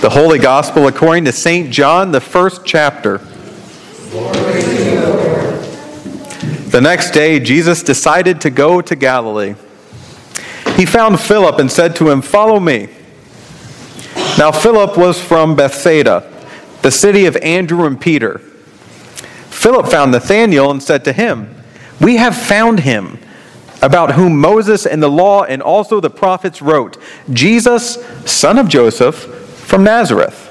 The Holy Gospel according to St. John, the first chapter. The next day, Jesus decided to go to Galilee. He found Philip and said to him, Follow me. Now, Philip was from Bethsaida, the city of Andrew and Peter. Philip found Nathanael and said to him, We have found him, about whom Moses and the law and also the prophets wrote, Jesus, son of Joseph from Nazareth.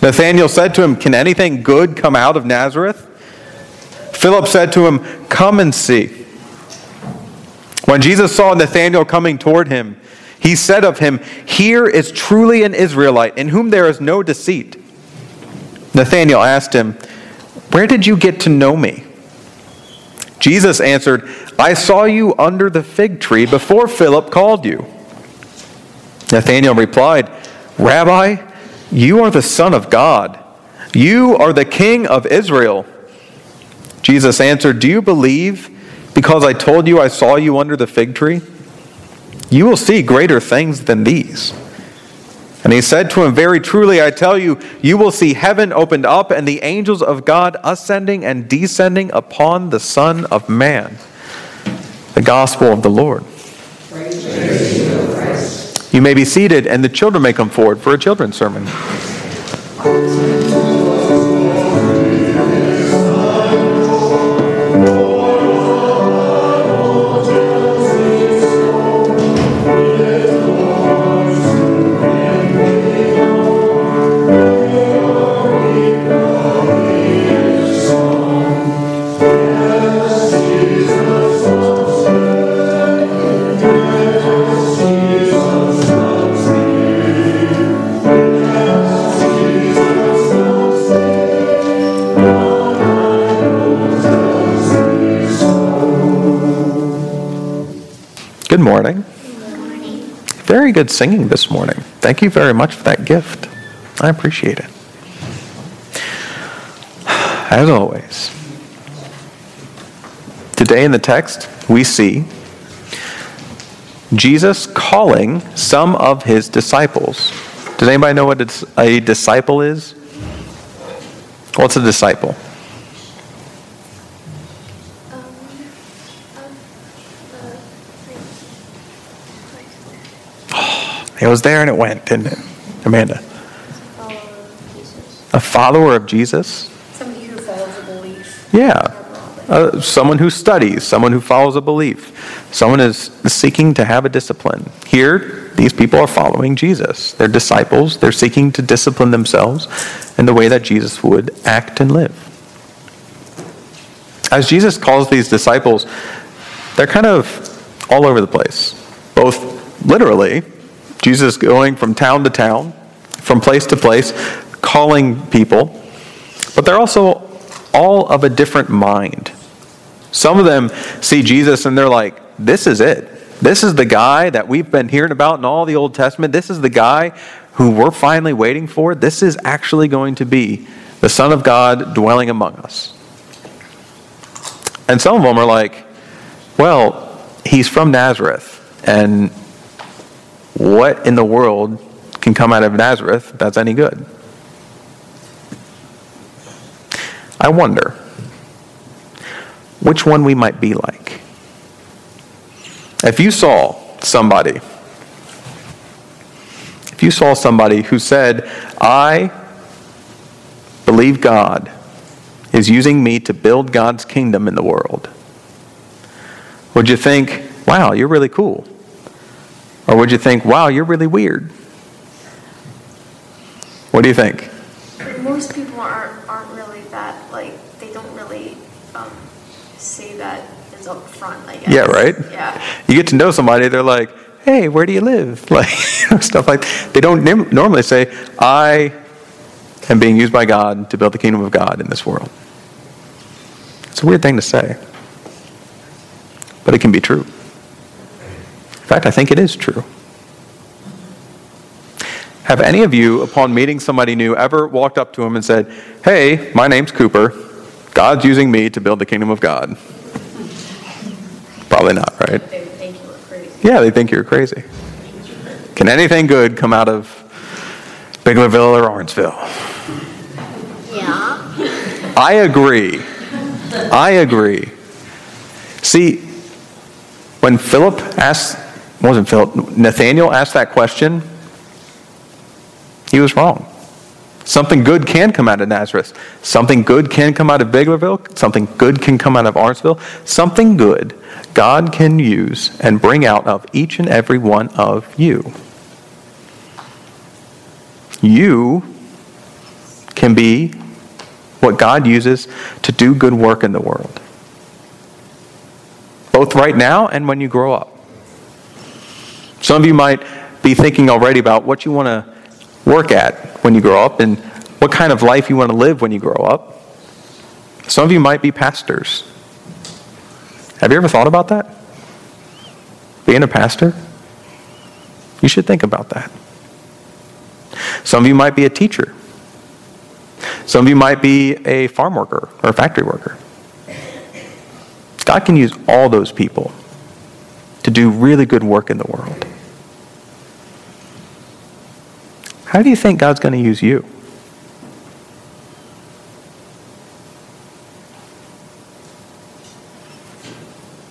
Nathanael said to him, Can anything good come out of Nazareth? Philip said to him, Come and see. When Jesus saw Nathanael coming toward him, he said of him, Here is truly an Israelite, in whom there is no deceit. Nathanael asked him, Where did you get to know me? Jesus answered, I saw you under the fig tree before Philip called you. Nathanael replied, Rabbi, you are the Son of God. You are the King of Israel. Jesus answered, Do you believe because I told you I saw you under the fig tree? You will see greater things than these. And he said to him, Very truly, I tell you, you will see heaven opened up and the angels of God ascending and descending upon the Son of Man. The gospel of the Lord. You may be seated, and the children may come forward for a children's sermon. Good singing this morning. Thank you very much for that gift. I appreciate it. As always, today in the text, we see Jesus calling some of his disciples. Does anybody know what a disciple is? What's a disciple? It was there and it went, didn't it? Amanda. A follower of Jesus. Somebody who follows a belief. Yeah. Uh, someone who studies, someone who follows a belief, someone is seeking to have a discipline. Here, these people are following Jesus. They're disciples. They're seeking to discipline themselves in the way that Jesus would act and live. As Jesus calls these disciples, they're kind of all over the place, both literally Jesus going from town to town, from place to place, calling people, but they're also all of a different mind. Some of them see Jesus and they're like, this is it. This is the guy that we've been hearing about in all the Old Testament. This is the guy who we're finally waiting for. This is actually going to be the Son of God dwelling among us. And some of them are like, well, he's from Nazareth, and what in the world can come out of Nazareth that's any good? I wonder which one we might be like. If you saw somebody, if you saw somebody who said, I believe God is using me to build God's kingdom in the world, would you think, wow, you're really cool? Or would you think, wow, you're really weird? What do you think? Most people aren't, aren't really that, like, they don't really um, say that is up front, I guess. Yeah, right? Yeah. You get to know somebody, they're like, hey, where do you live? Like, stuff like They don't normally say, I am being used by God to build the kingdom of God in this world. It's a weird thing to say, but it can be true. In fact, I think it is true. Have any of you, upon meeting somebody new, ever walked up to him and said, Hey, my name's Cooper. God's using me to build the kingdom of God? Probably not, right? They think you're crazy. Yeah, they think you're crazy. Can anything good come out of Biglerville or Orangeville? Yeah. I agree. I agree. See, when Philip asked, wasn't Philip, Nathanael asked that question, he was wrong. Something good can come out of Nazareth. Something good can come out of Biglerville. Something good can come out of Orangeville. Something good God can use and bring out of each and every one of you. You can be what God uses to do good work in the world, both right now and when you grow up. Some of you might be thinking already about what you want to work at when you grow up and what kind of life you want to live when you grow up. Some of you might be pastors. Have you ever thought about that? Being a pastor? You should think about that. Some of you might be a teacher. Some of you might be a farm worker or a factory worker. God can use all those people to do really good work in the world. How do you think God's going to use you?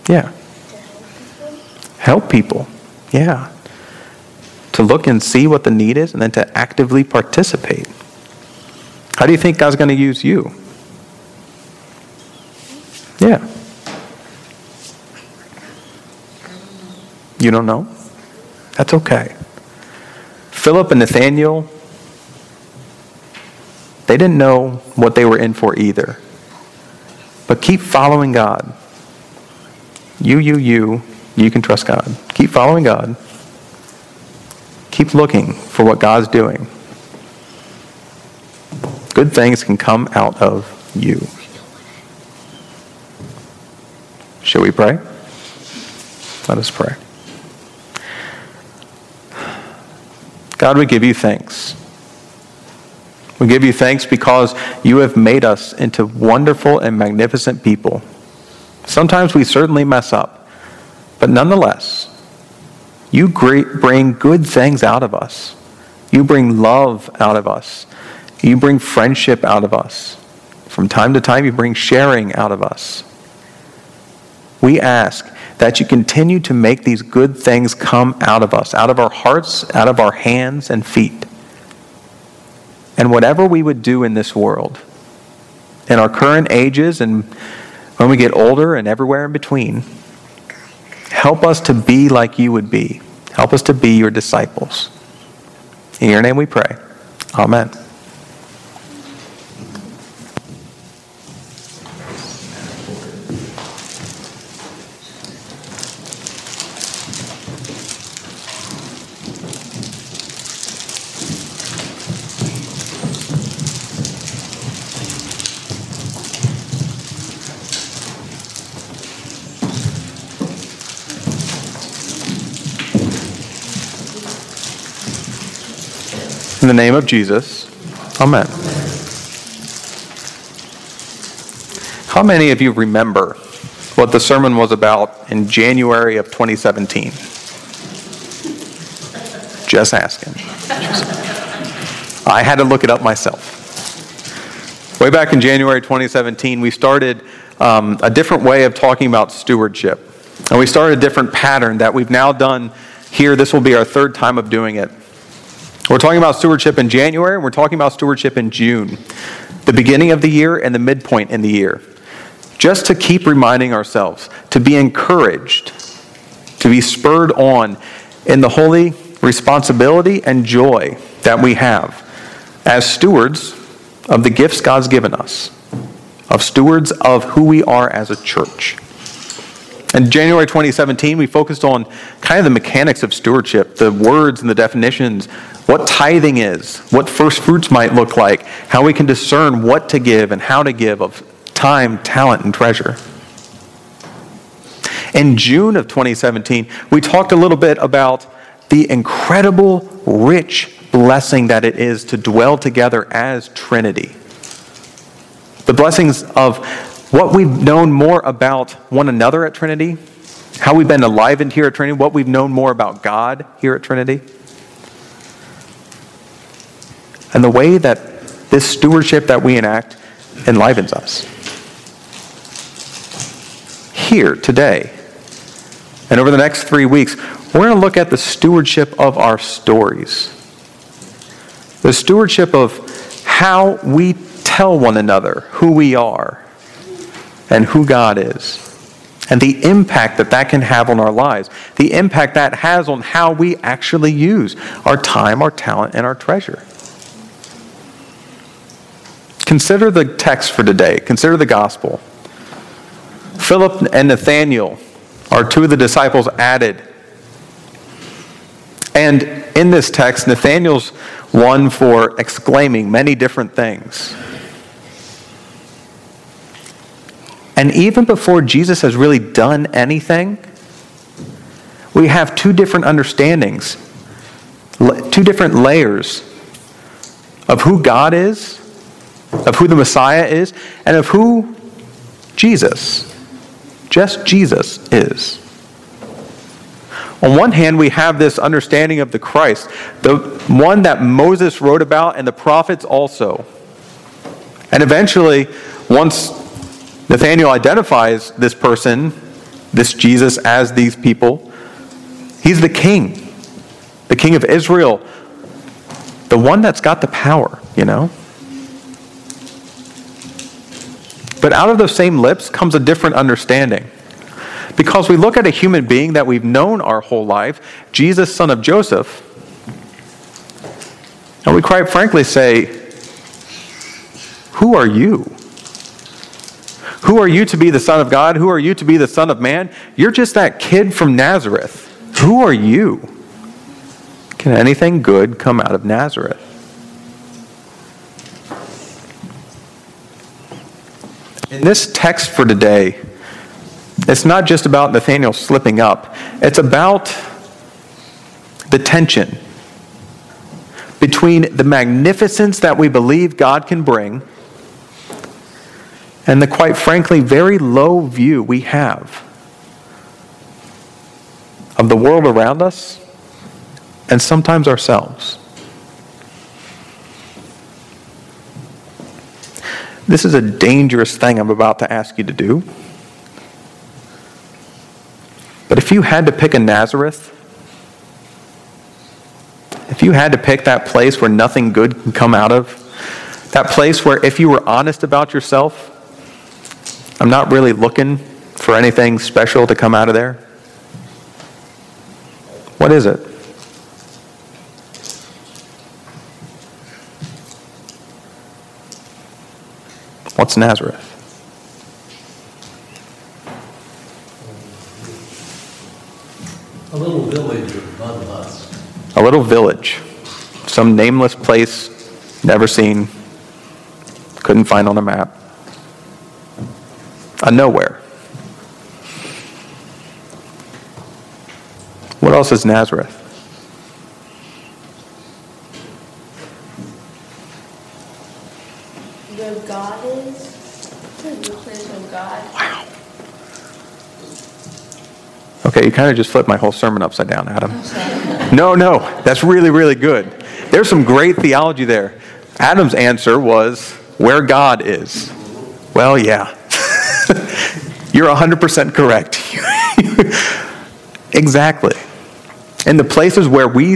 Yeah. Help people. Yeah. To look and see what the need is and then to actively participate. How do you think God's going to use you? Yeah. You don't know? That's okay. Philip and Nathanael, they didn't know what they were in for either. But keep following God. You, you, you, you can trust God. Keep following God. Keep looking for what God's doing. Good things can come out of you. Shall we pray? Let us pray. God, we give you thanks. We give you thanks because you have made us into wonderful and magnificent people. Sometimes we certainly mess up, but nonetheless, you bring good things out of us. You bring love out of us. You bring friendship out of us. From time to time, you bring sharing out of us. We ask that you continue to make these good things come out of us, out of our hearts, out of our hands and feet. And whatever we would do in this world, in our current ages and when we get older and everywhere in between, help us to be like you would be. Help us to be your disciples. In your name we pray. Amen. In the name of Jesus, Amen. How many of you remember what the sermon was about in January of 2017? Just asking. I had to look it up myself. Way back in January 2017, we started um, a different way of talking about stewardship. And we started a different pattern that we've now done here. This will be our third time of doing it. We're talking about stewardship in January, and we're talking about stewardship in June, the beginning of the year and the midpoint in the year. Just to keep reminding ourselves, to be encouraged, to be spurred on in the holy responsibility and joy that we have as stewards of the gifts God's given us, of stewards of who we are as a church. In January 2017, we focused on kind of the mechanics of stewardship, the words and the definitions, what tithing is, what first fruits might look like, how we can discern what to give and how to give of time, talent, and treasure. In June of 2017, we talked a little bit about the incredible, rich blessing that it is to dwell together as Trinity. The blessings of what we've known more about one another at Trinity, how we've been enlivened here at Trinity, what we've known more about God here at Trinity. and the way that this stewardship that we enact enlivens us. Here, today, and over the next three weeks, we're going to look at the stewardship of our stories. The stewardship of how we tell one another who we are and who God is, and the impact that that can have on our lives, the impact that has on how we actually use our time, our talent, and our treasure. Consider the text for today, consider the gospel. Philip and Nathanael are two of the disciples added. And in this text, Nathanael's one for exclaiming many different things. And even before Jesus has really done anything, we have two different understandings, two different layers of who God is, of who the Messiah is, and of who Jesus, just Jesus, is. On one hand, we have this understanding of the Christ, the one that Moses wrote about and the prophets also. And eventually, once Nathanael identifies this person, this Jesus, as these people, he's the king, the king of Israel, the one that's got the power, you know? But out of those same lips comes a different understanding. Because we look at a human being that we've known our whole life, Jesus, son of Joseph, and we quite frankly say, Who are you? Who are you to be the Son of God? Who are you to be the Son of Man? You're just that kid from Nazareth. Who are you? Can anything good come out of Nazareth? In this text for today, it's not just about Nathanael slipping up, it's about the tension between the magnificence that we believe God can bring and the quite frankly very low view we have of the world around us and sometimes ourselves. This is a dangerous thing I'm about to ask you to do. But if you had to pick a Nazareth, if you had to pick that place where nothing good can come out of, that place where if you were honest about yourself, I'm not really looking for anything special to come out of there, what is it? What's Nazareth? A little village of none less. A little village, some nameless place, never seen, couldn't find on a map. A nowhere. What else is Nazareth? Where God is, the place of God. Wow. Okay, you kind of just flipped my whole sermon upside down, Adam. No, no, that's really, really good. There's some great theology there. Adam's answer was where God is. Well, yeah. You're 100% correct. exactly. In the places where we,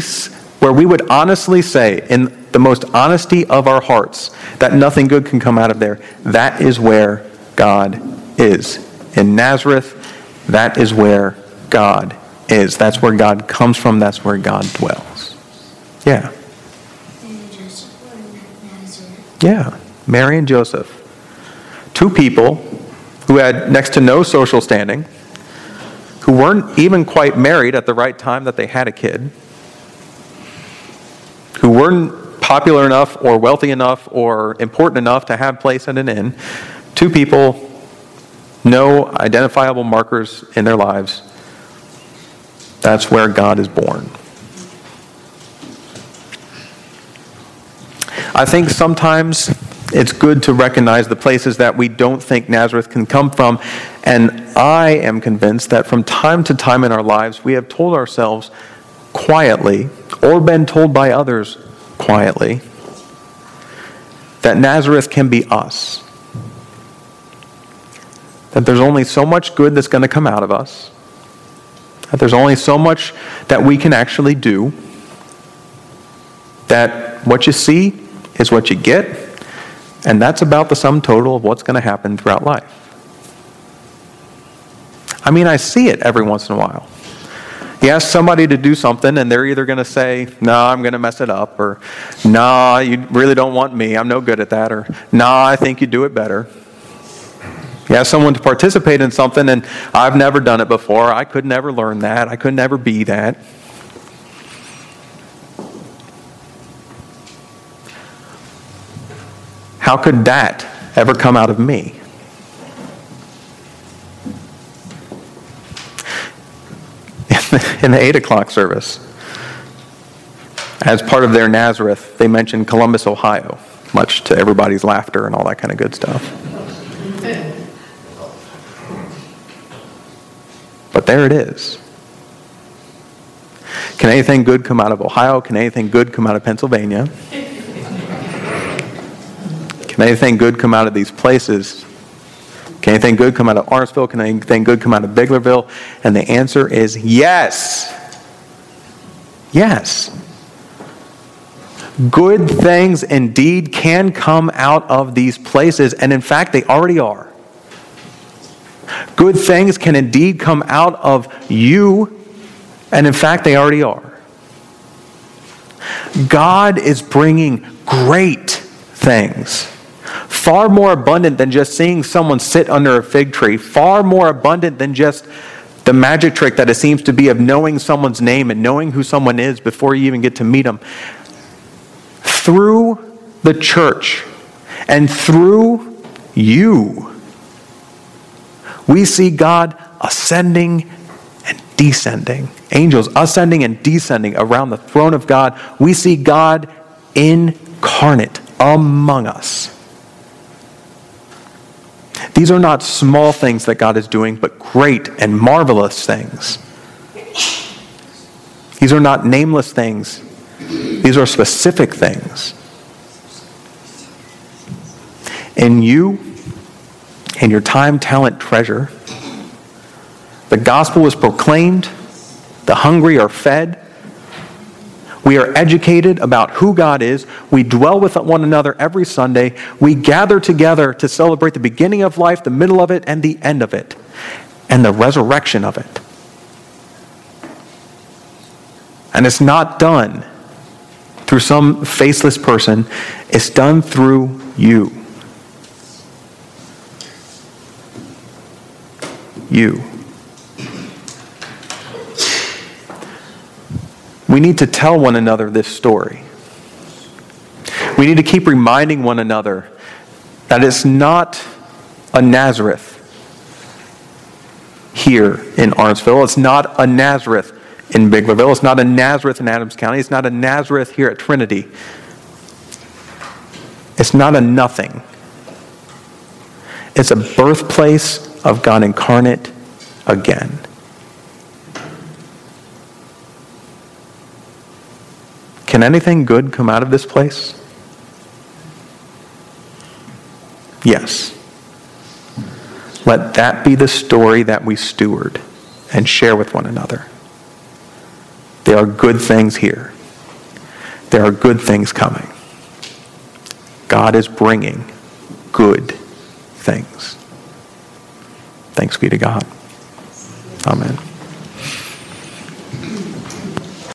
where we would honestly say, in the most honesty of our hearts, that nothing good can come out of there, that is where God is. In Nazareth, that is where God is. That's where God comes from. That's where God dwells. Yeah. Yeah. Mary and Joseph. Two people who had next to no social standing, who weren't even quite married at the right time that they had a kid, who weren't popular enough or wealthy enough or important enough to have place at an inn. Two people, no identifiable markers in their lives. That's where God is born. I think sometimes it's good to recognize the places that we don't think Nazareth can come from. And I am convinced that from time to time in our lives, we have told ourselves quietly, or been told by others quietly, that Nazareth can be us. That there's only so much good that's going to come out of us. That there's only so much that we can actually do. That what you see is what you get. And that's about the sum total of what's going to happen throughout life. I mean, I see it every once in a while. You ask somebody to do something, and they're either going to say, No, I'm going to mess it up, or Nah, you really don't want me. I'm no good at that, or Nah, I think you do it better. You ask someone to participate in something, and I've never done it before. I could never learn that. I could never be that. How could that ever come out of me? In the 8 o'clock service, as part of their Nazareth, they mentioned Columbus, Ohio, much to everybody's laughter and all that kind of good stuff. But there it is. Can anything good come out of Ohio? Can anything good come out of Pennsylvania? Can anything good come out of these places? Can anything good come out of Arendtsville? Can anything good come out of Biglerville? And the answer is yes. Yes. Good things indeed can come out of these places, and in fact, they already are. Good things can indeed come out of you, and in fact, they already are. God is bringing great things far more abundant than just seeing someone sit under a fig tree, far more abundant than just the magic trick that it seems to be of knowing someone's name and knowing who someone is before you even get to meet them. Through the church and through you, we see God ascending and descending. Angels ascending and descending around the throne of God. We see God incarnate among us. These are not small things that God is doing, but great and marvelous things. These are not nameless things, these are specific things. In you, in your time, talent, treasure, the gospel is proclaimed, the hungry are fed, we are educated about who God is. We dwell with one another every Sunday. We gather together to celebrate the beginning of life, the middle of it, and the end of it, and the resurrection of it. And it's not done through some faceless person, it's done through you. You. We need to tell one another this story. We need to keep reminding one another that it's not a Nazareth here in Arendtsville. It's not a Nazareth in Biglerville. It's not a Nazareth in Adams County. It's not a Nazareth here at Trinity. It's not a nothing. It's a birthplace of God incarnate again. Can anything good come out of this place? Yes. Let that be the story that we steward and share with one another. There are good things here. There are good things coming. God is bringing good things. Thanks be to God. Amen.